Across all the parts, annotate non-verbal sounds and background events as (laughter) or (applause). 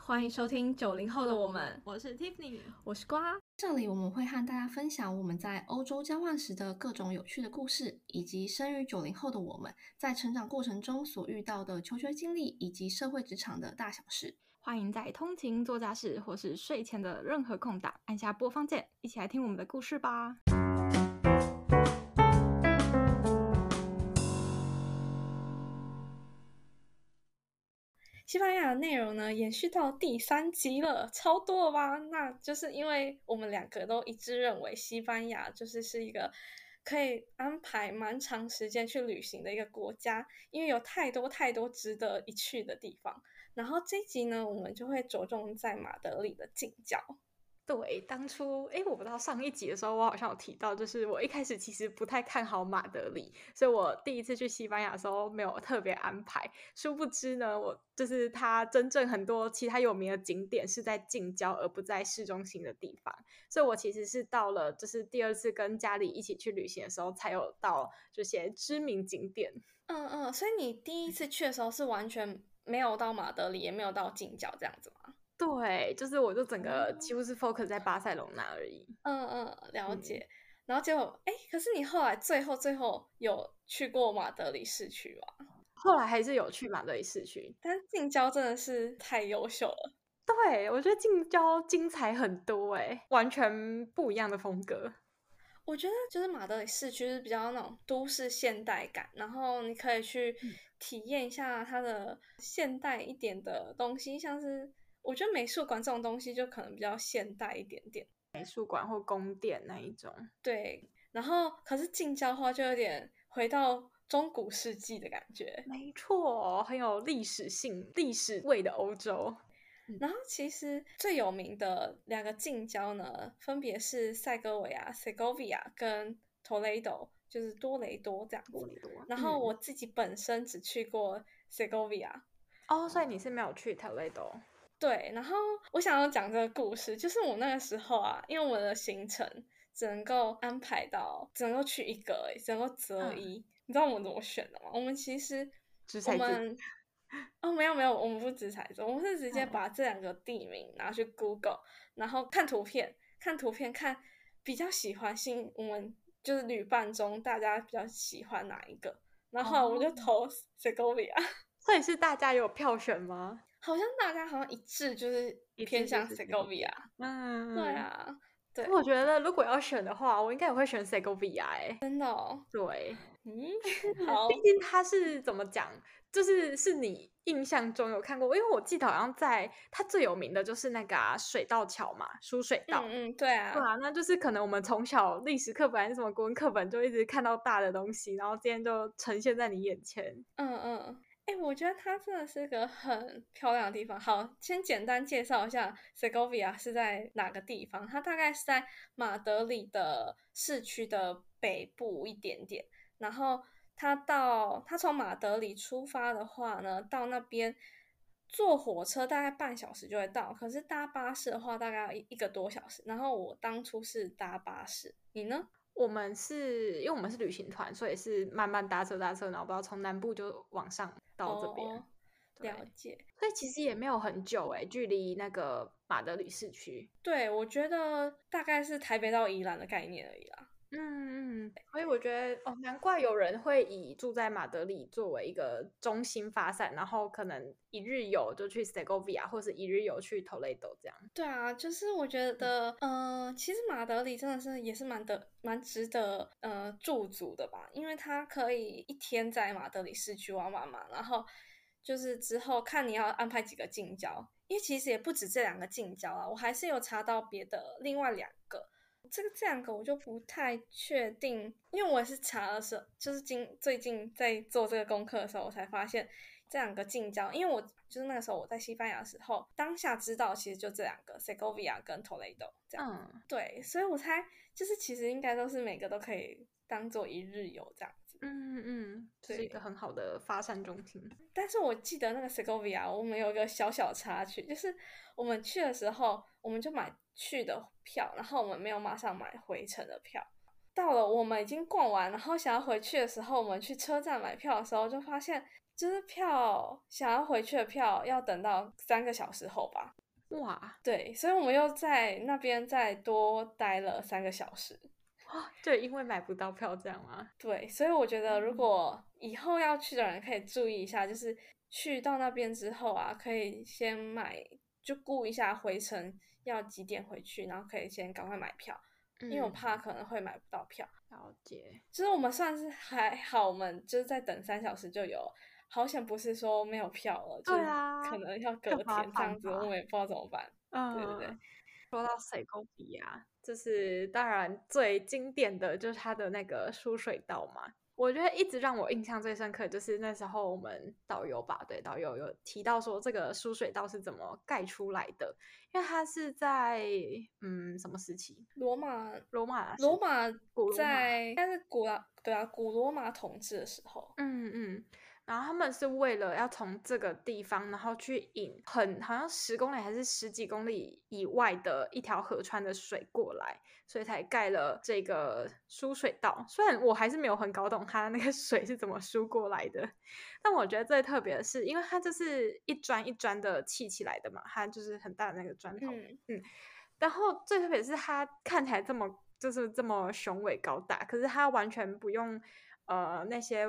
欢迎收听九零后的我们，我是 Tiffany，我是瓜。这里我们会和大家分享我们在欧洲交换时的各种有趣的故事，以及生于九零后的我们在成长过程中所遇到的求学经历以及社会职场的大小事。欢迎在通勤、做家事或是睡前的任何空档按下播放键，一起来听我们的故事吧。西班牙的内容呢，延续到第三集了，超多了吧？那就是因为我们两个都一致认为，西班牙就是是一个可以安排蛮长时间去旅行的一个国家，因为有太多太多值得一去的地方。然后这一集呢，我们就会着重在马德里的近郊。对，当初哎，我不知道上一集的时候，我好像有提到，就是我一开始其实不太看好马德里，所以我第一次去西班牙的时候没有特别安排。殊不知呢，我就是它真正很多其他有名的景点是在近郊，而不在市中心的地方。所以我其实是到了就是第二次跟家里一起去旅行的时候，才有到这些知名景点。嗯嗯，所以你第一次去的时候是完全没有到马德里，也没有到近郊这样子吗？对，就是我就整个几乎是 focus 在巴塞隆纳而已。嗯嗯，了解。嗯、然后结果，哎，可是你后来最后最后有去过马德里市区吗？后来还是有去马德里市区，但近郊真的是太优秀了。对，我觉得近郊精彩很多，哎，完全不一样的风格。我觉得就是马德里市区是比较那种都市现代感，然后你可以去体验一下它的现代一点的东西，像是。我觉得美术馆这种东西就可能比较现代一点点，美术馆或宫殿那一种。对，然后可是近郊的话就有点回到中古世纪的感觉。没错，很有历史性、历史味的欧洲。然后其实最有名的两个近郊呢，分别是塞戈维亚 （Segovia） 跟 Toledo，就是多雷多这样子。多雷多。然后我自己本身只去过 Segovia。哦，所以你是没有去 Toledo。对，然后我想要讲这个故事，就是我那个时候啊，因为我的行程只能够安排到，只能够去一个，诶，只能够择一。嗯、你知道我们怎么选的吗？我们其实我们 (laughs) 哦，没有没有，我们不掷骰子，我们是直接把这两个地名拿去 Google，、嗯、然后看图片，看图片，看比较喜欢新，我们就是旅伴中大家比较喜欢哪一个，然后我们就投 Segovia。所以是大家有票选吗？好像大家好像一致就是偏向 Segovia，嗯，对啊，对。我觉得如果要选的话，我应该也会选 Segovia 哎，真的哦。对，嗯，好。毕竟它是怎么讲，就是是你印象中有看过，因为我记得好像在它最有名的就是那个、啊、水道桥嘛，输水道。嗯，嗯，对啊，对啊，那就是可能我们从小历史课本还是什么国文课本就一直看到大的东西，然后今天就呈现在你眼前。嗯嗯。哎，我觉得它真的是个很漂亮的地方。好，先简单介绍一下 Segovia 是在哪个地方。它大概是在马德里的市区的北部一点点。然后它到它从马德里出发的话呢，到那边坐火车大概半小时就会到。可是搭巴士的话，大概要一一个多小时。然后我当初是搭巴士，你呢？我们是因为我们是旅行团，所以是慢慢搭车搭车，然后不知道从南部就往上到这边。哦、了解，所以其实也没有很久诶，距离那个马德里市区。对，我觉得大概是台北到宜兰的概念而已啦。嗯嗯，所以我觉得哦，难怪有人会以住在马德里作为一个中心发散，然后可能一日游就去 Segovia，或者一日游去 Toledo 这样。对啊，就是我觉得，嗯、呃，其实马德里真的是也是蛮的蛮值得呃驻足的吧，因为它可以一天在马德里市区玩玩嘛，然后就是之后看你要安排几个近郊，因为其实也不止这两个近郊啊，我还是有查到别的另外两个。这个这两个我就不太确定，因为我也是查的时候，就是今最近在做这个功课的时候，我才发现这两个近郊，因为我就是那个时候我在西班牙的时候，当下知道其实就这两个，Segovia 跟 Toledo 这样，嗯，对，所以我猜就是其实应该都是每个都可以当做一日游这样子，嗯嗯，是一个很好的发散中心。但是我记得那个 Segovia 我们有一个小小插曲，就是我们去的时候，我们就买。去的票，然后我们没有马上买回程的票。到了我们已经逛完，然后想要回去的时候，我们去车站买票的时候，就发现就是票想要回去的票要等到三个小时后吧。哇，对，所以我们又在那边再多待了三个小时。哇，(laughs) 对，因为买不到票这样吗？对，所以我觉得如果以后要去的人可以注意一下，就是去到那边之后啊，可以先买，就顾一下回程要几点回去，然后可以先赶快买票，嗯、因为我怕可能会买不到票。了解，其实我们算是还好，我们就是在等三小时就有。好险不是说没有票了，就可能要隔天这样子，我们也不知道怎么办。嗯，对不对？说到 Segovia 啊，就是当然最经典的就是它的那个输水道嘛。我觉得一直让我印象最深刻，就是那时候我们导游吧，对，导游有提到说这个输水道是怎么盖出来的，因为它是在嗯什么时期？罗马，罗马，罗马古在但是古啊，对啊，古罗马统治的时候。嗯嗯。然后他们是为了要从这个地方，然后去引很好像十公里还是十几公里以外的一条河川的水过来，所以才盖了这个输水道。虽然我还是没有很搞懂它那个 (laughs) 水是怎么输过来的，但我觉得最特别的是，因为它就是一砖一砖的砌起来的嘛，它就是很大的那个砖头。嗯，嗯，然后最特别的是它看起来这么就是这么雄伟高大，可是它完全不用呃那些。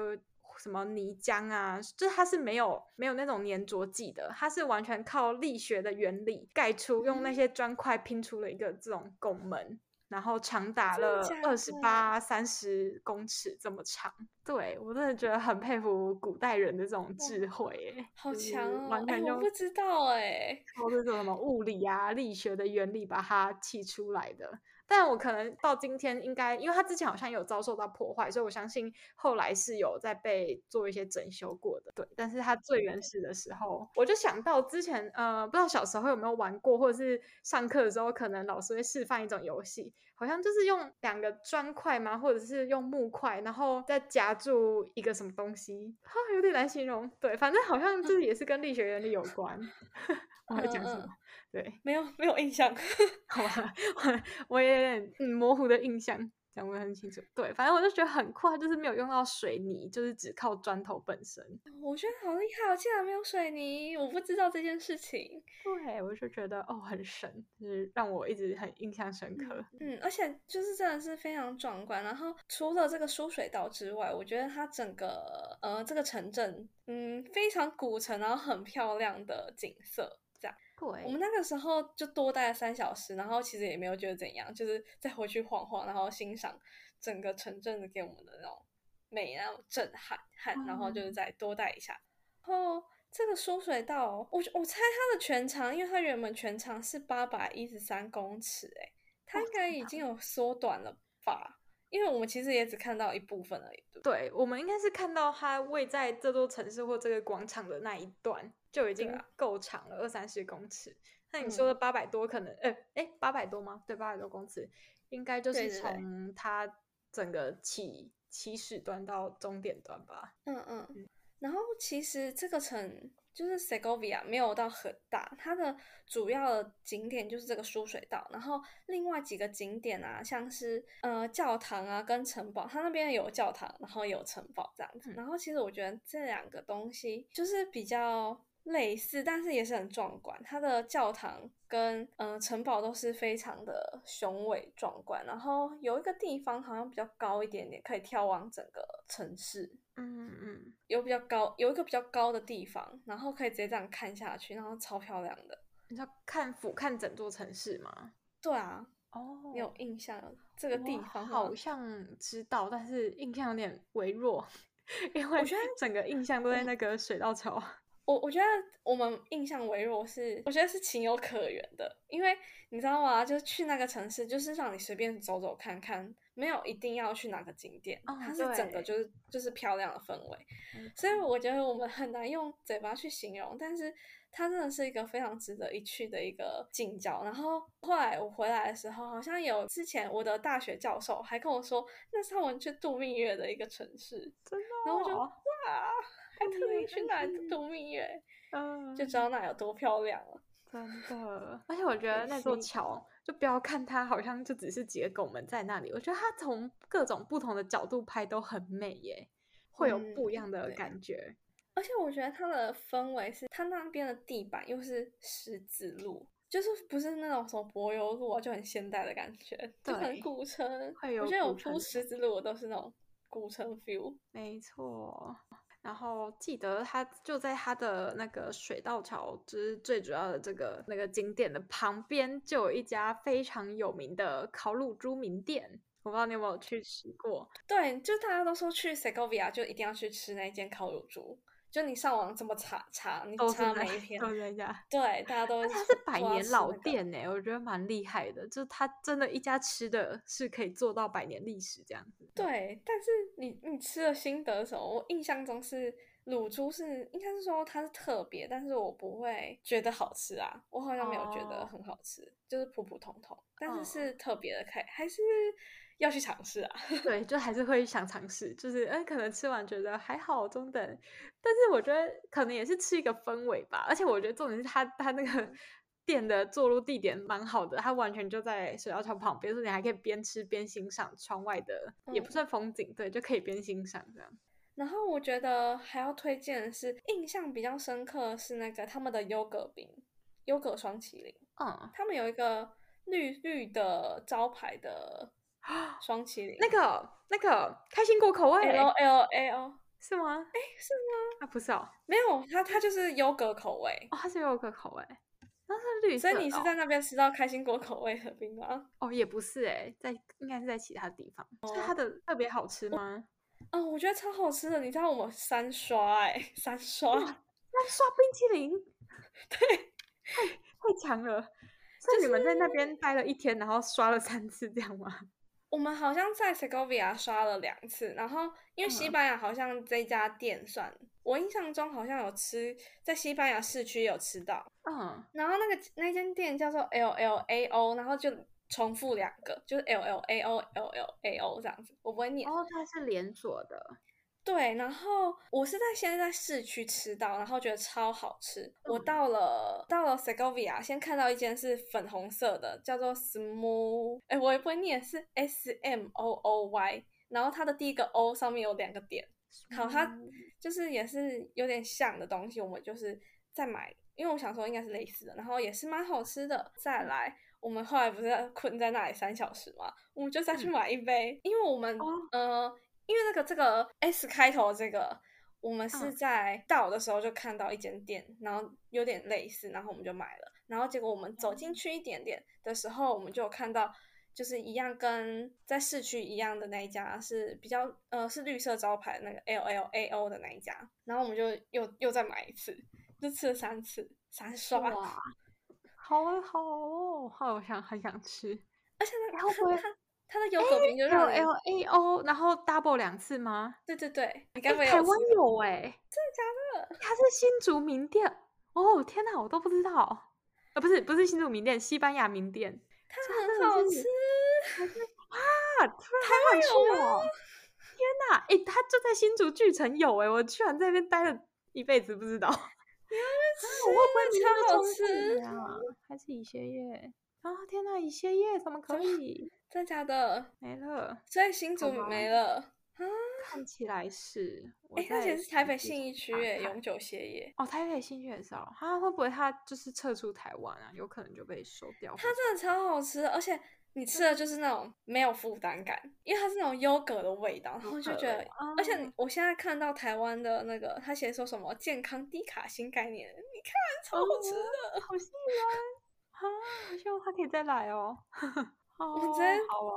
什么泥浆啊，就是它是没有没有那种粘着剂的，它是完全靠力学的原理盖出，用那些砖块拼出了一个这种拱门，然后长达了二十八三十公尺这么长。对，我真的觉得很佩服古代人的这种智慧，哎，好强哦！完全就不知道哎，靠这种什么物理啊、力学的原理把它砌出来的。但我可能到今天应该，因为它之前好像有遭受到破坏，所以我相信后来是有在被做一些整修过的。对，但是它最原始的时候，我就想到之前，呃，不知道小时候有没有玩过，或者是上课的时候，可能老师会示范一种游戏，好像就是用两个砖块嘛，或者是用木块，然后再夹住一个什么东西，哈，有点难形容。对，反正好像这也是跟力学原理有关。(laughs) 我还讲什么？对，没有没有印象，(laughs) 好吧，我我也有点嗯模糊的印象，讲不很清楚。对，反正我就觉得很酷，就是没有用到水泥，就是只靠砖头本身。我觉得好厉害，我竟然没有水泥，我不知道这件事情。对，我就觉得哦很神，就是让我一直很印象深刻。嗯，嗯，而且就是真的是非常壮观。然后除了这个输水道之外，我觉得它整个呃这个城镇嗯非常古城，然后很漂亮的景色。对我们那个时候就多待了三小时，然后其实也没有觉得怎样，就是再回去晃晃，然后欣赏整个城镇给我们的那种美、那种震撼，嗯、然后就是再多待一下。然后这个输水道，我我猜它的全长，因为它原本全长是八百一十三公尺，哎，它应该已经有缩短了吧？因为我们其实也只看到一部分而已。对，对，我们应该是看到它位在这座城市或这个广场的那一段。就已经够长了，二三十公尺。那你说的八百多，可能，哎、嗯、哎，八百多吗？对，八百多公尺，应该就是从它整个起起始端到终点端吧。嗯嗯。嗯然后其实这个城就是 Segovia 没有到很大，它的主要的景点就是这个输水道，然后另外几个景点啊，像是呃教堂啊跟城堡，它那边有教堂，然后有城堡这样子。嗯、然后其实我觉得这两个东西就是比较。类似，但是也是很壮观。它的教堂跟嗯、呃、城堡都是非常的雄伟壮观。然后有一个地方好像比较高一点点，可以眺望整个城市。嗯嗯，有比较高，有一个比较高的地方，然后可以直接这样看下去，然后超漂亮的。你知道看俯瞰整座城市吗？对啊。哦，你有印象这个地方？好像知道，但是印象有点微弱，(laughs) 因为我觉得整个印象都在那个水道桥。我我觉得我们印象微弱是，我觉得是情有可原的，因为你知道吗？就是去那个城市，就是让你随便走走看看，没有一定要去哪个景点，哦、它是整个就是就是漂亮的氛围，嗯、所以我觉得我们很难用嘴巴去形容，但是它真的是一个非常值得一去的一个近郊。然后后来我回来的时候，好像有之前我的大学教授还跟我说，那是他们去度蜜月的一个城市，真的、哦，然后我就哇。还特意去哪里 (laughs) 度蜜月，嗯，就知道那有多漂亮了，真的。(laughs) 而且我觉得那座桥，就不要看它好像就只是几个拱门在那里，我觉得它从各种不同的角度拍都很美耶，会有不一样的感觉。嗯、而且我觉得它的氛围是，它那边的地板又是石子路，就是不是那种什么柏油路啊，就很现代的感觉，就很古城。我觉得有铺石子路都是那种古城 feel。没错。然后记得他就在他的那个水道桥，就是最主要的这个那个景点的旁边，就有一家非常有名的烤乳猪名店。我不知道你有没有去吃过？对，就大家都说去 Segovia 就一定要去吃那间烤乳猪。就你上网怎么查查，你查每一篇都在家。对，大家都。它是百年老店呢，我觉得蛮厉害的。就是它真的，一家吃的是可以做到百年历史这样子。对，但是你你吃的心得什么？我印象中是乳猪是应该是说它是特别，但是我不会觉得好吃啊。我好像没有觉得很好吃，哦、就是普普通通。但是是特别的，可以还是。要去尝试啊，对，(laughs) 就还是会想尝试，就是嗯，可能吃完觉得还好中等，但是我觉得可能也是吃一个氛围吧，而且我觉得重点是他他那个 (laughs) 店的坐落地点蛮好的，它完全就在水道桥旁边，所以你还可以边吃边欣赏窗外的，嗯、也不算风景，对，就可以边欣赏这样。然后我觉得还要推荐的是，印象比较深刻的是那个他们的优格冰，优格双淇淋，嗯，他们有一个绿绿的招牌的。霜淇淋，那个那个开心果口味，L L A O 是吗？哎，是吗？啊，不是哦，没有，它它就是优格口味哦，它是优格口味，那是绿色。所以你是在那边吃到开心果口味的冰吗？(laughs) 哦，也不是哎，在应该是在其他地方。是它的特别好吃吗？哦，我觉得超好吃的。你知道我们三刷哎，三刷，三刷冰淇淋，(laughs) 对，太太强了。所以你们在那边待了一天，然后刷了三次这样吗？我们好像在 Segovia 刷了两次，然后因为西班牙好像这家店算，嗯、我印象中好像有吃在西班牙市区有吃到，嗯，然后那个那间店叫做 L L A O，然后就重复两个，就是 L L A O L L A O 这样子，我不会念。哦，它是连锁的。对，然后我是在现在在市区吃到，然后觉得超好吃。嗯、我到了到了 Segovia，先看到一间是粉红色的，叫做 Smooth，哎，我也不会念，是 S M O O Y，然后它的第一个 O 上面有两个点。好，它就是也是有点像的东西，我们就是在买，因为我想说应该是类似的，然后也是蛮好吃的。再来，我们后来不是困在那里三小时嘛，我们就再去买一杯，嗯、因为我们、哦、呃。因为那个这个 S 开头这个，我们是在到的时候就看到一间店，嗯、然后有点类似，然后我们就买了。然后结果我们走进去一点点的时候，我们就有看到就是一样跟在市区一样的那一家是比较呃是绿色招牌那个 L L A O 的那一家，然后我们就又又再买一次，就吃了三次三刷。哇，(laughs) 好啊好哦，好想很想吃，而且那个会不会？(laughs) 它的有狗名就是 L A O，然后 double 两次吗？对对对，你该不会台湾有哎、欸，真的假的？它是新竹名店哦，天哪，我都不知道啊，不是不是新竹名店，西班牙名店，它很好吃啊，台湾有哦，天哪，哎，它就在新竹巨城有哎，我居然在那边待了一辈子不知道，你要吃，我会不会超好吃啊？还是乙烯叶？啊、哦、天呐，乙烯叶怎么可以？真假的没了，所以新竹没了啊？看起来是。哎，而且是台北信义区诶，永久歇业。哦，台北信义区也是哦。他会不会他就是撤出台湾啊？有可能就被收掉。它真的超好吃，而且你吃的就是那种没有负担感，因为它是那种优格的味道，然后就觉得，哦、而且我现在看到台湾的那个，他写说什么健康低卡新概念，你看超好吃的，哦、好喜欢。啊！希望他可以再来哦。我直接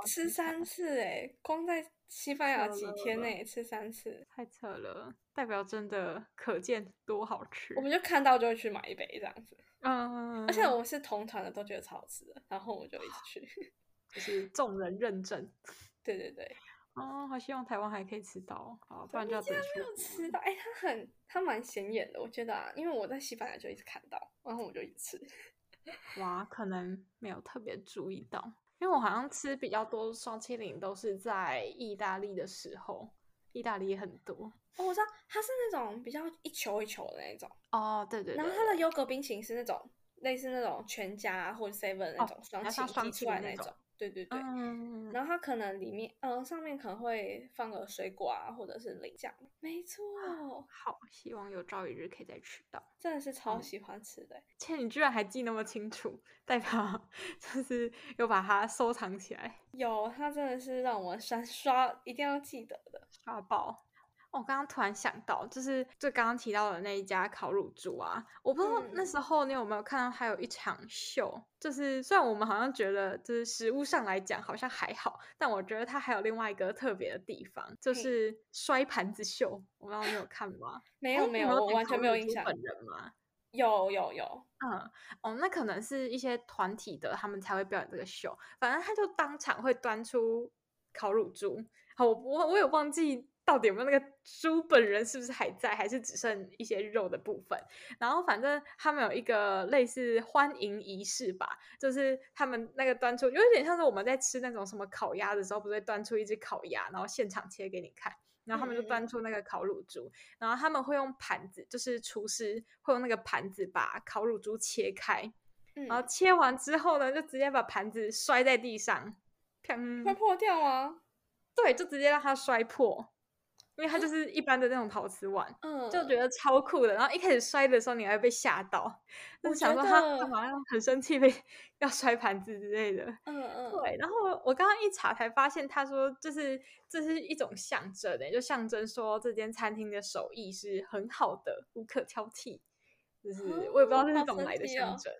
吃三次哎，光在西班牙几天内吃三次，太扯了。代表真的可见多好吃。我们就看到就会去买一杯这样子。嗯，(laughs) 而且我们是同团的，都觉得超好吃的，然后我们就一起去，就是众人认证。(laughs) 对对对。哦，好希望台湾还可以吃到，好，不然就要等。没有吃到，哎，它很，它蛮显眼的，我觉得啊，因为我在西班牙就一直看到，然后我就一直吃。哇，可能没有特别注意到，因为我好像吃比较多双淇淋都是在意大利的时候，意大利也很多。哦，我知道它是那种比较一球一球的那种。哦，对对对。然后它的优格冰淇淋是那种类似那种全家或者 seven 那种双淇淋挤出来那种。对对对对，嗯、然后它可能里面，嗯、呃，上面可能会放个水果啊，或者是淋酱。没错，好，希望有朝一日可以再吃到。真的是超喜欢吃的。且、嗯、你居然还记那么清楚，代表就是有把它收藏起来。有，它真的是让我 (laughs) 刷刷一定要记得的，刷爆。我刚刚突然想到，就是就刚刚提到的那一家烤乳猪啊，我不知道那时候你有没有看到它有一场秀，嗯、就是虽然我们好像觉得就是食物上来讲好像还好，但我觉得它还有另外一个特别的地方，就是摔盘子秀。我不知道你有看吗？没有没有，我完全没有印象。本人吗？有有有，嗯哦，那可能是一些团体的，他们才会表演这个秀。反正他就当场会端出烤乳猪。好，我我我有忘记。到底有没有那个猪本人？是不是还在？还是只剩一些肉的部分？然后反正他们有一个类似欢迎仪式吧，就是他们那个端出，有点像是我们在吃那种什么烤鸭的时候，不是会端出一只烤鸭，然后现场切给你看。然后他们就端出那个烤乳猪，嗯、然后他们会用盘子，就是厨师会用那个盘子把烤乳猪切开，嗯、然后切完之后呢，就直接把盘子摔在地上，砰，会破掉吗？对，就直接让它摔破。因为它就是一般的那种陶瓷碗，嗯，就觉得超酷的。然后一开始摔的时候，你还会被吓到，就想说他干嘛要很生气，被要摔盘子之类的。嗯嗯，对。然后我刚刚一查才发现，他说就是这是一种象征的，就象征说这间餐厅的手艺是很好的，无可挑剔。就是我也不知道这是怎么来的象征。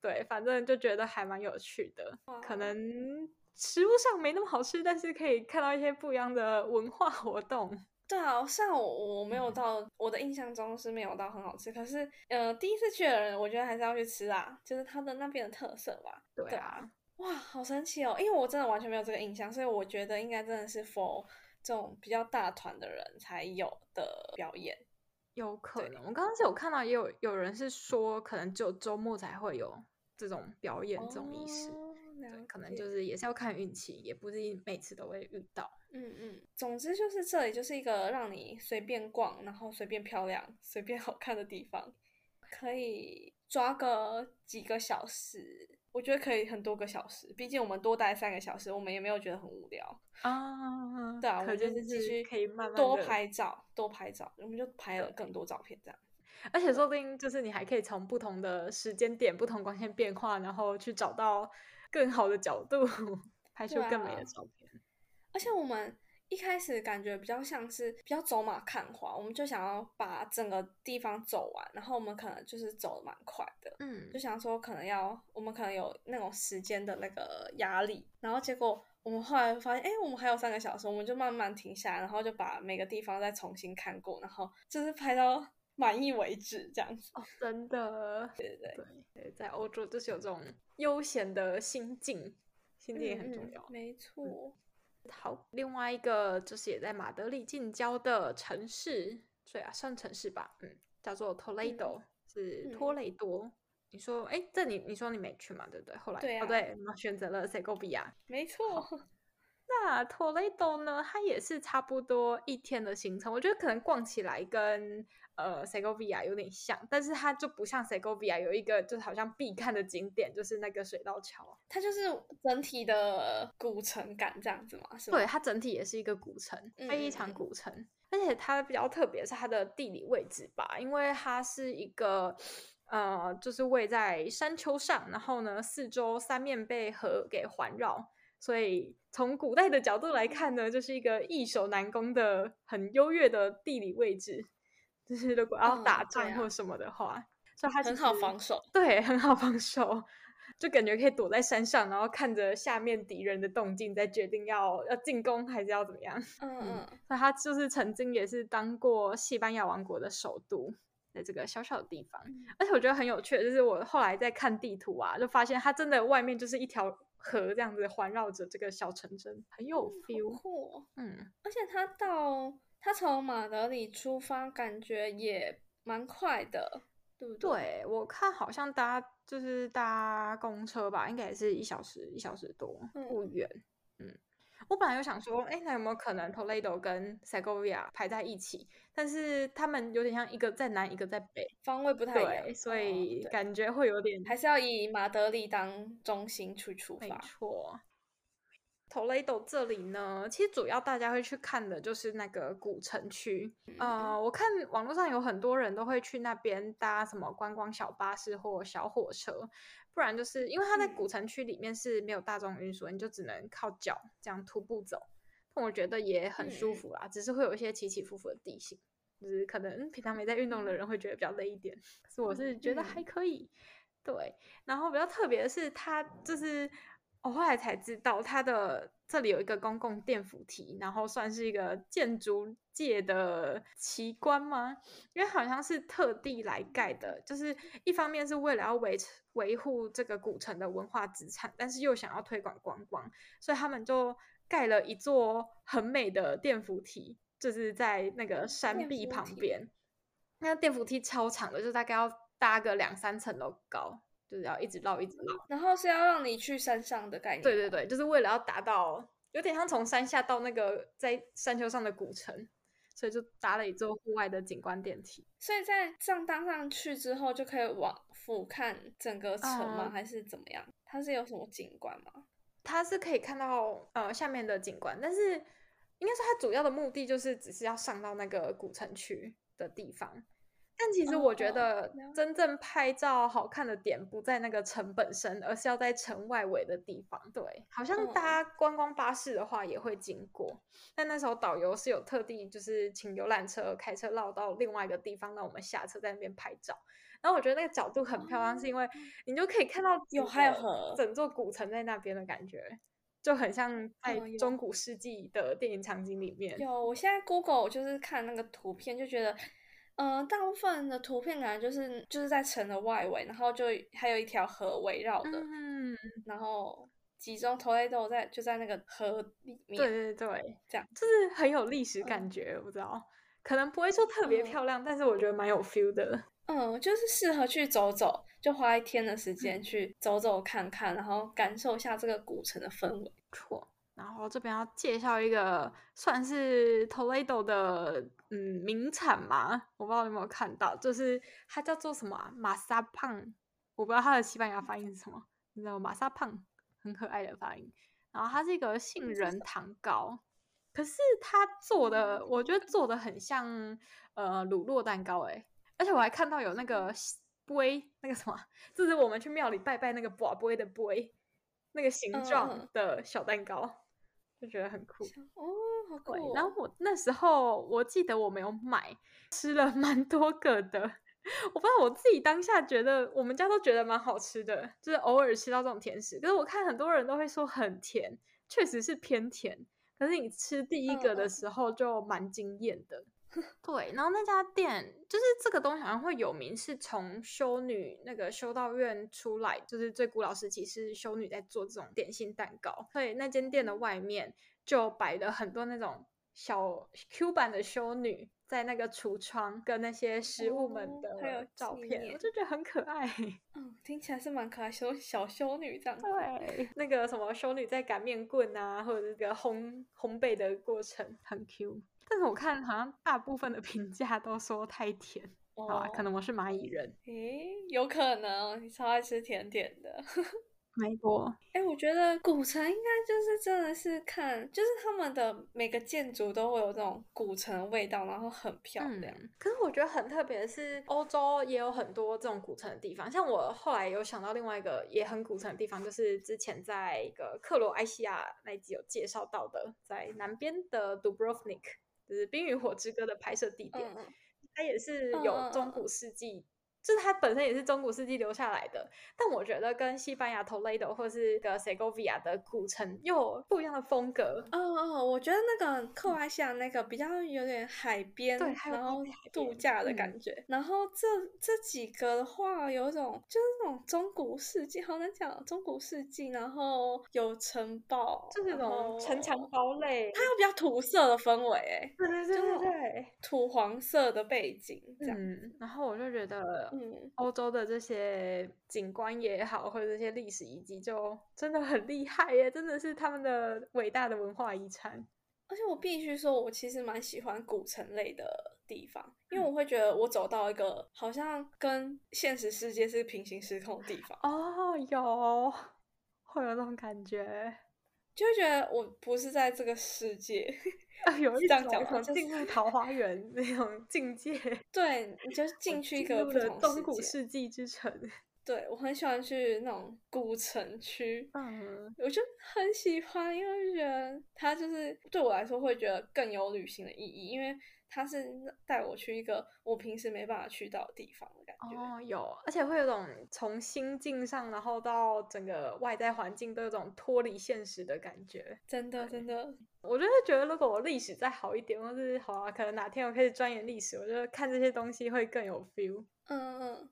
对，反正就觉得还蛮有趣的。可能食物上没那么好吃，但是可以看到一些不一样的文化活动。对啊，像我我没有到，我的印象中是没有到很好吃。可是，呃，第一次去的人，我觉得还是要去吃啊，就是他的那边的特色吧。对啊，对啊，哇，好神奇哦！因为我真的完全没有这个印象，所以我觉得应该真的是 for 这种比较大团的人才有的表演。有可能，我刚刚是有看到，也有有人是说，可能只有周末才会有这种表演，这种仪式。可能就是也是要看运气，也不是每次都会遇到。嗯嗯，总之就是这里就是一个让你随便逛，然后随便漂亮、随便好看的地方，可以抓个几个小时，我觉得可以很多个小时。毕竟我们多待三个小时，我们也没有觉得很无聊啊。对啊，我们就是继续可以慢慢多拍照，多拍照，我们就拍了更多照片这样。(laughs) 而且说不定就是你还可以从不同的时间点、不同光线变化，然后去找到。(laughs) 更好的角度拍出更美的照片，啊，而且我们一开始感觉比较像是比较走马看花，我们就想要把整个地方走完，然后我们可能就是走的蛮快的，嗯，就想说可能要我们可能有那种时间的那个压力，然后结果我们后来发现，哎，我们还有三个小时，我们就慢慢停下来，然后就把每个地方再重新看过，然后就是拍到满意为止这样子。哦，真的，对对对，对，在欧洲就是有这种。悠闲的心境，心境也很重要。嗯、没错、嗯。好，另外一个就是也在马德里近郊的城市，对啊，算城市吧，嗯，叫做 Toledo，、嗯、是托雷多。嗯、你说，哎，这你你说你没去嘛？对不对？后来，对、啊、哦对，我们选择了塞戈比亚。没错。(laughs) 那托雷多呢？它也是差不多一天的行程，我觉得可能逛起来跟。呃，塞戈比亚有点像，但是它就不像塞戈比亚有一个就是好像必看的景点，就是那个水道桥。它就是整体的古城感这样子嘛？是吗？对，它整体也是一个古城，非常古城。嗯、而且它比较特别是它的地理位置吧，因为它是一个呃，就是位在山丘上，然后呢，四周三面被河给环绕，所以从古代的角度来看呢，就是一个易守难攻的很优越的地理位置。就是如果要打仗或什么的话，嗯啊、所以它很好防守。对，很好防守，就感觉可以躲在山上，然后看着下面敌人的动静，再决定要要进攻还是要怎么样。嗯嗯。那它就是曾经也是当过西班牙王国的首都，在这个小小的地方。嗯、而且我觉得很有趣，就是我后来在看地图啊，就发现它真的外面就是一条河这样子环绕着这个小城镇，很有 feel。嗯，而且它到。他从马德里出发，感觉也蛮快的，对不对？对，我看好像搭就是搭公车吧，应该也是一小时，一小时多，不远。嗯，嗯，我本来有想说，哎，那有没有可能 Toledo 跟 Segovia 排在一起？但是他们有点像一个在南，一个在北，方位不太一样，对，所以感觉会有点，还是要以马德里当中心去出发。没错。Toledo 这里呢，其实主要大家会去看的就是那个古城区。呃，我看网络上有很多人都会去那边搭什么观光小巴士或小火车，不然就是因为它在古城区里面是没有大众运输，你就只能靠脚这样徒步走。但我觉得也很舒服啦，只是会有一些起起伏伏的地形，就是可能平常没在运动的人会觉得比较累一点。可是我是觉得还可以。对，然后比较特别的是，它就是。我后来才知道，它的这里有一个公共电扶梯，然后算是一个建筑界的奇观吗？因为好像是特地来盖的，就是一方面是为了要维持维护这个古城的文化资产，但是又想要推广观光，所以他们就盖了一座很美的电扶梯，就是在那个山壁旁边。那个电扶梯超长的，就大概要搭个两三层楼高。就是要一直绕，一直绕，然后是要让你去山上的概念。对对对，就是为了要达到，有点像从山下到那个在山丘上的古城，所以就搭了一座户外的景观电梯。所以在这样搭上去之后，就可以往俯瞰整个城吗？嗯、还是怎么样？它是有什么景观吗？它是可以看到呃下面的景观，但是应该说它主要的目的就是只是要上到那个古城区的地方。但其实我觉得真正拍照好看的点不在那个城本身，而是要在城外围的地方。对，好像搭观光巴士的话也会经过，但那时候导游是有特地就是请游览车开车绕到另外一个地方，让我们下车在那边拍照。然后我觉得那个角度很漂亮，是因为你就可以看到有还有整座古城在那边的感觉，就很像在中古世纪的电影场景里面。有，我现在 Google 就是看那个图片，就觉得。嗯、呃，大部分的图片感觉就是就是在城的外围，然后就还有一条河围绕的，嗯，然后集中 Toledo 在就在那个河里面，对对对，这样。就是很有历史感觉，不知道，可能不会说特别漂亮，嗯、但是我觉得蛮有 feel 的，嗯，就是适合去走走，就花一天的时间去走走看看，嗯、然后感受一下这个古城的氛围，错。然后这边要介绍一个算是 Toledo 的嗯名产嘛，我不知道你有没有看到，就是它叫做什么啊？马萨胖，我不知道它的西班牙发音是什么，你知道马萨胖很可爱的发音。然后它是一个杏仁糖糕，可是它做的我觉得做的很像呃乳酪蛋糕诶，而且我还看到有那个杯，那个什么，就是我们去庙里拜拜那个筊杯的杯，那个形状的小蛋糕。嗯就觉得很酷哦，好贵、哦。然后我那时候我记得我没有买，吃了蛮多个的。(laughs) 我不知道我自己当下觉得，我们家都觉得蛮好吃的，就是偶尔吃到这种甜食。可是我看很多人都会说很甜，确实是偏甜。可是你吃第一个的时候就蛮惊艳的。嗯 (laughs) 对，然后那家店就是这个东西好像会有名，是从修女那个修道院出来，就是最古老时期是修女在做这种点心蛋糕，所以那间店的外面就摆了很多那种小 Q 版的修女在那个橱窗跟那些食物们的照片，哦、我就觉得很可爱。嗯，(laughs) 听起来是蛮可爱，修小修女这样。对，那个什么修女在擀面棍啊，或者是这个烘烘焙的过程很 Q。但是我看好像大部分的评价都说太甜，哦、好，可能我是蚂蚁人。诶，有可能你超爱吃甜甜的。(laughs) 没错。哎，我觉得古城应该就是真的是看，就是他们的每个建筑都会有这种古城的味道，然后很漂亮。嗯、可是我觉得很特别的是，欧洲也有很多这种古城的地方。像我后来有想到另外一个也很古城的地方，就是之前在一个克罗埃西亚那一集有介绍到的，在南边的 Dubrovnik。就是《冰与火之歌》的拍摄地点，嗯、它也是有中古世纪。嗯就是它本身也是中古世纪留下来的，但我觉得跟西班牙 Toledo 或是个 Segovia 的古城又有不一样的风格。哦哦，我觉得那个克罗埃西亚那个比较有点海边，对，然后度假的感觉。嗯、然后这这几个的话，有一种就是那种中古世纪，好难讲，中古世纪，然后有城堡，就是那种城墙堡垒，它有比较土色的氛围，哎，对对对对对，土黄色的背景这样。嗯，然后我就觉得。嗯，欧洲的这些景观也好，或者这些历史遗迹，就真的很厉害耶！真的是他们的伟大的文化遗产。而且我必须说，我其实蛮喜欢古城类的地方，因为我会觉得我走到一个好像跟现实世界是平行时空的地方。哦，有，会有那种感觉。就会觉得我不是在这个世界。啊，有一种这样讲进入桃花源那种境界。(laughs) 对，你就是进去一个不同东古世纪之城。(laughs) 对，我很喜欢去那种古城区，嗯，我就很喜欢，因为觉得它就是对我来说会觉得更有旅行的意义，因为它是带我去一个我平时没办法去到的地方的感觉。哦，有，而且会有种从心境上，然后到整个外在环境都有种脱离现实的感觉。真的，真的，我就是觉得，如果我历史再好一点，或是好啊，可能哪天我开始钻研历史，我觉得看这些东西会更有 feel。嗯嗯。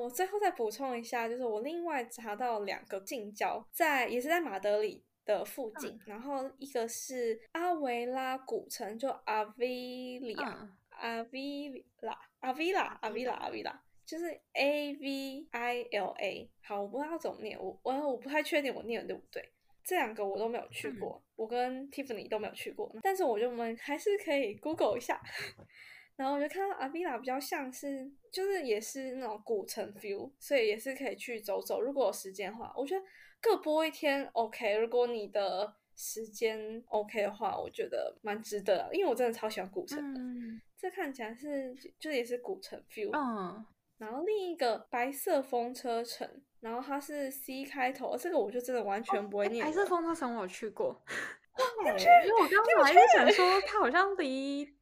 我最后再补充一下，就是我另外查到两个近郊，在也是在马德里的附近，嗯、然后一个是阿维拉古城，就阿维里亚，阿维拉，阿维拉，阿维拉，阿维拉，就是 A V I L A。好，我不知道怎么念，我我我不太确定我念的对不对。这两个我都没有去过，嗯、我跟 Tiffany 都没有去过，但是我觉得我们还是可以 Google 一下。(laughs) 然后我就看到阿维拉比较像是，就是也是那种古城 feel，所以也是可以去走走。如果有时间的话，我觉得各播一天 OK。如果你的时间 OK 的话，我觉得蛮值得的，因为我真的超喜欢古城的。嗯、这看起来是，就也是古城 feel。嗯。然后另一个白色风车城，然后它是 C 开头，这个我就真的完全不会念。白色风车城我有去过，(laughs) 因为我刚刚还在想说，它好像离。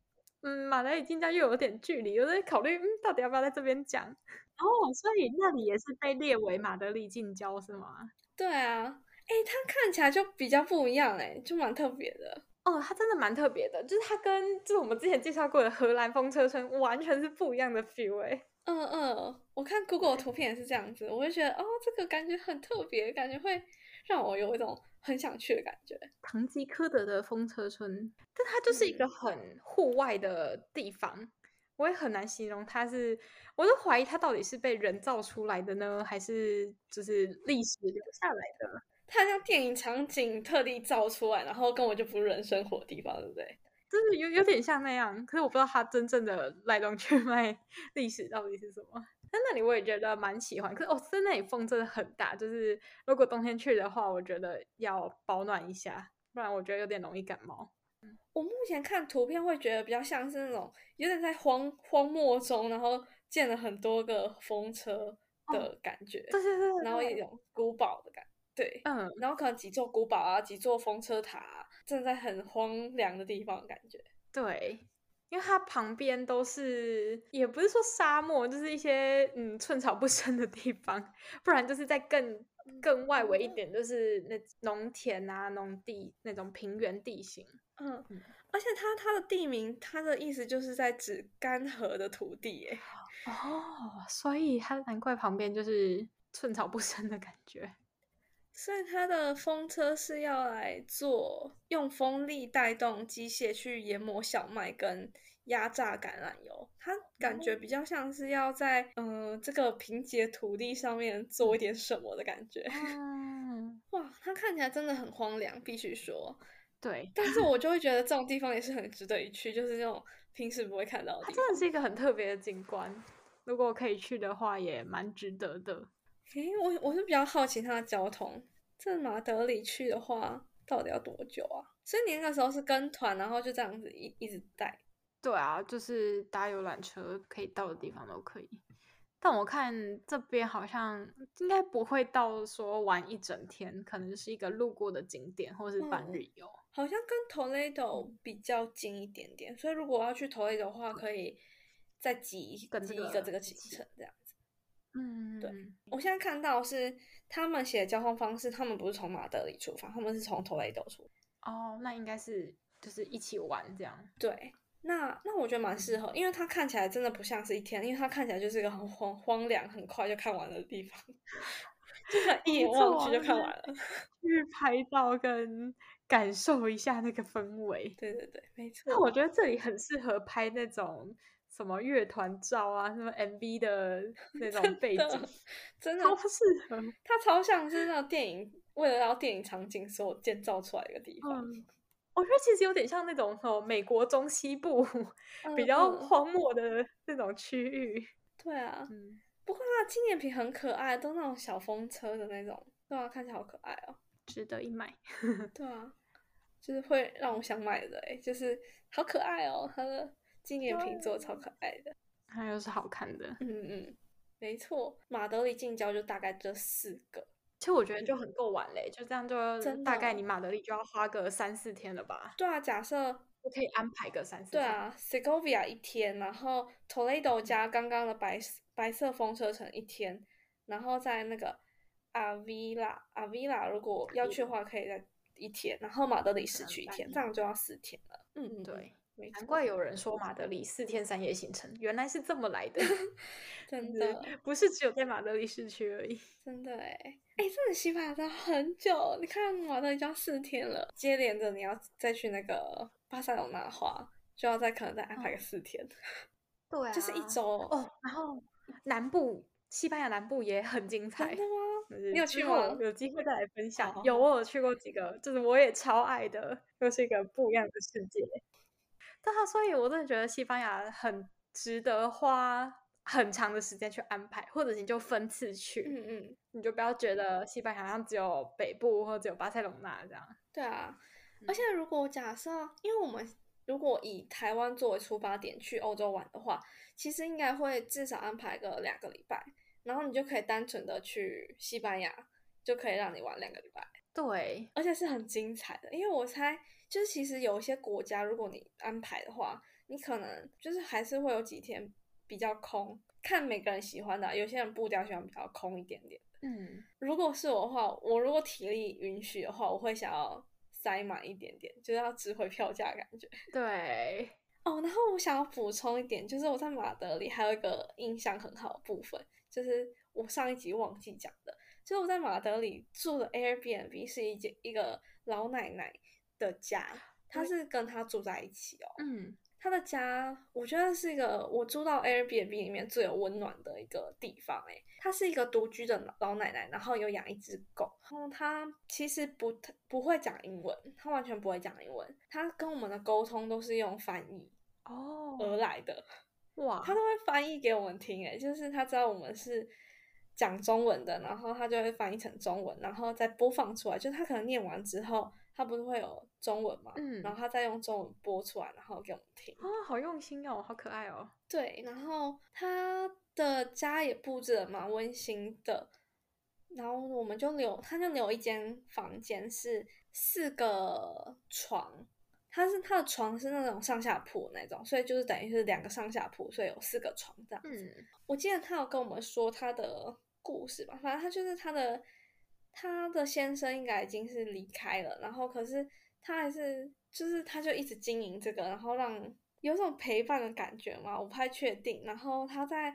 嗯，马德里近郊又有点距离，我在考虑，嗯，到底要不要在这边讲？哦，所以那里也是被列为马德里近郊是吗？对啊，哎，它看起来就比较不一样，哎，就蛮特别的。哦，它真的蛮特别的，就是它跟就是我们之前介绍过的荷兰风车村完全是不一样的 feel，哎。嗯嗯，我看 Google 图片也是这样子，我就觉得哦，这个感觉很特别，感觉会让我有一种。很想去的感觉，唐吉诃德的风车村，但它就是一个很户外的地方，嗯、我也很难形容它是，我都怀疑它到底是被人造出来的呢，还是就是历史留下来的？它像电影场景特地造出来，然后根本就不是人生活的地方，对不对？就是有有点像那样，可是我不知道它真正的来龙去脉历史到底是什么。在那里我也觉得蛮喜欢，可是哦，在那里风真的很大，就是如果冬天去的话，我觉得要保暖一下，不然我觉得有点容易感冒。我目前看图片会觉得比较像是那种有点在荒荒漠中，然后建了很多个风车的感觉，对对对，然后一种古堡的感觉，对，嗯，然后可能几座古堡啊，几座风车塔啊，正在很荒凉的地方的感觉，对。因为它旁边都是，也不是说沙漠，就是一些嗯寸草不生的地方，不然就是在更更外围一点，就是那农田啊、农地那种平原地形。嗯，而且它它的地名，它的意思就是在指干涸的土地，哎。哦，所以它难怪旁边就是寸草不生的感觉。所以它的风车是要来做用风力带动机械去研磨小麦跟压榨橄榄油，它感觉比较像是要在嗯、呃、这个贫瘠土地上面做一点什么的感觉。嗯，(laughs) 哇，它看起来真的很荒凉，必须说。对，但是我就会觉得这种地方也是很值得一去，就是那种平时不会看到的。它真的是一个很特别的景观，如果可以去的话，也蛮值得的。诶、欸，我我是比较好奇它的交通，这马德里去的话，到底要多久啊？所以你那个时候是跟团，然后就这样子一一直带。对啊，就是搭游览车可以到的地方都可以。但我看这边好像应该不会到说玩一整天，可能是一个路过的景点或是半日游。嗯，好像跟 Toledo 比较近一点点，所以如果要去 Toledo 的话，可以再挤挤一个这个行程这样子。嗯，对，我现在看到是他们写的交通方式，他们不是从马德里出发，他们是从 Toledo 出发。哦，那应该是就是一起玩这样。对，那那我觉得蛮适合，因为它看起来真的不像是一天，因为它看起来就是一个很荒荒凉、很快就看完的地方，就是一眼望去就看完了。去拍照跟感受一下那个氛围。对对对，没错。那我觉得这里很适合拍那种。什么乐团照啊，什么 MV 的 (laughs) 那种背景，真的，真的超适合。它超像是那种电影，为了要电影场景所建造出来的一个地方。嗯，我觉得其实有点像那种哦，美国中西部 (laughs) 比较荒漠的那种区域。嗯、对啊，嗯，不过它纪念品很可爱，都那种小风车的那种，对啊，看起来好可爱哦。值得一买。(laughs) 对啊，就是会让我想买的哎，就是好可爱哦，它的纪念品做的超可爱的，还有是好看的。嗯嗯，没错，马德里近郊就大概这四个。其实我觉得就很够玩嘞，就这样就大概你马德里就要花个三四天了吧？对啊，假设就可以安排个三四天。对啊，Segovia 一天，然后 Toledo 加刚刚的白白色风车城一天，然后在那个 Avila Avila 如果要去的话，可以在一天，然后马德里市区一天，这样就要四天了。嗯嗯，对。难怪有人说马德里四天三夜行程，原来是这么来的，(laughs) 真的不是只有在马德里市区而已。真的哎哎，真的西班牙待很久，你看马德里就要四天了，接连着你要再去那个巴塞罗那的话，就要再可能再安排个四天。(laughs) 对啊，就是一周哦。然后南部西班牙南部也很精彩，真的吗？你有去吗？有机会再来分享。有，我有去过几个，就是我也超爱的，又是一个不一样的世界。对啊，所以我真的觉得西班牙很值得花很长的时间去安排，或者你就分次去，嗯嗯，你就不要觉得西班牙好像只有北部或者只有巴塞隆纳这样。对啊，而且如果假设，因为我们如果以台湾作为出发点去欧洲玩的话，其实应该会至少安排个两个礼拜，然后你就可以单纯的去西班牙，就可以让你玩两个礼拜。对，而且是很精彩的，因为我猜。就是其实有一些国家，如果你安排的话，你可能就是还是会有几天比较空，看每个人喜欢的，有些人步调喜欢比较空一点点。嗯，如果是我的话，我如果体力允许的话，我会想要塞满一点点，就是要值回票价感觉。对，哦，然后我想要补充一点，就是我在马德里还有一个印象很好的部分，就是我上一集忘记讲的，就是我在马德里住的 Airbnb 是一间一个老奶奶的家，他是跟他住在一起哦。嗯，他的家我觉得是一个我住到 Airbnb 里面最有温暖的一个地方。诶，他是一个独居的老奶奶，然后有养一只狗。然后他其实不不会讲英文，他完全不会讲英文。他跟我们的沟通都是用翻译哦而来的。哇，他都会翻译给我们听。诶，就是他知道我们是讲中文的，然后他就会翻译成中文，然后再播放出来。就是他可能念完之后。他不是会有中文嘛？嗯，然后他再用中文播出来，然后给我们听。哦，好用心哦，好可爱哦。对，然后他的家也布置的蛮温馨的。然后我们就留，他就留一间房间是四个床，他是他的床是那种上下铺那种，所以就是等于是两个上下铺，所以有四个床这样子。嗯，我记得他有跟我们说他的故事吧，反正他就是他的。他的先生应该已经是离开了，然后可是他还是就是他就一直经营这个，然后让有种陪伴的感觉嘛，我不太确定。然后他在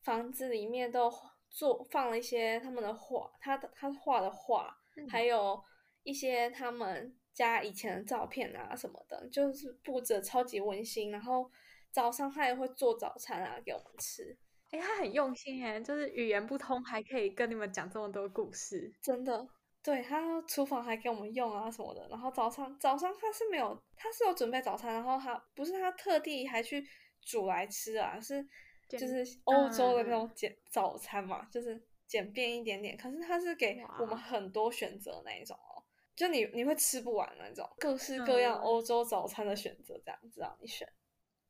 房子里面都做放了一些他们的画，他的他画的画，还有一些他们家以前的照片啊什么的，就是布置得超级温馨。然后早上他也会做早餐啊给我们吃。哎，他很用心哎，就是语言不通还可以跟你们讲这么多故事，真的。对，他厨房还给我们用啊什么的，然后早上早上他是没有，他是有准备早餐，然后他不是他特地还去煮来吃啊，是就是欧洲的那种简早餐嘛，嗯、就是简便一点点。可是他是给我们很多选择那一种哦，就你你会吃不完那种，各式各样欧洲早餐的选择，这样子让你选。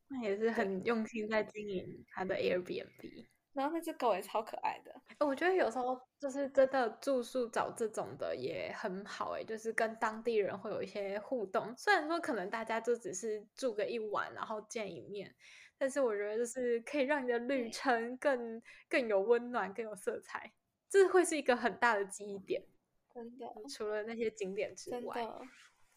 那也是很用心在经营他的 Airbnb，然后那只狗也超可爱的。我觉得有时候就是真的住宿找这种的也很好哎，就是跟当地人会有一些互动。虽然说可能大家就只是住个一晚，然后见一面，但是我觉得就是可以让你的旅程更更有温暖、更有色彩，这会是一个很大的记忆点。真的，除了那些景点之外。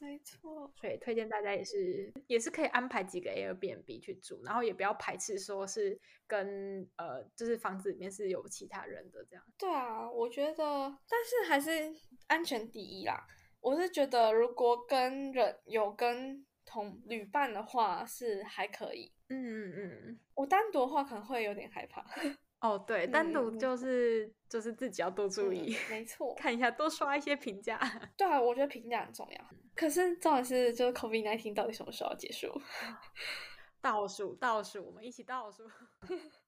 没错，所以推荐大家也是也是可以安排几个 Airbnb 去住，然后也不要排斥说是跟呃就是房子里面是有其他人的这样。对啊，我觉得，但是还是安全第一啦。我是觉得如果跟人有跟同旅伴的话是还可以。嗯嗯嗯，我单独的话可能会有点害怕。哦，对，单独就是、嗯、就是自己要多注意，嗯、没错，(laughs) 看一下，多刷一些评价。对啊，我觉得评价很重要。可是重点是，就是 COVID-19 到底什么时候结束？倒数，倒数，我们一起倒数。(laughs)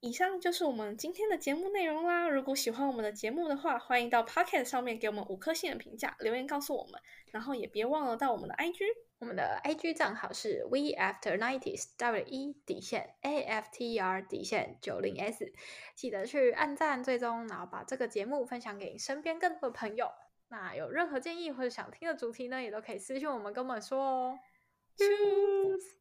以上就是我们今天的节目内容啦。如果喜欢我们的节目的话，欢迎到 Pocket 上面给我们五颗星的评价，留言告诉我们。然后也别忘了到我们的 IG，我们的 IG 账号是 We After Nineties W E 底线 A F T E R 底线九零 S，记得去按赞追踪，然后把这个节目分享给身边更多的朋友。那有任何建议或者想听的主题呢，也都可以私信我们跟我们说哦。Cheers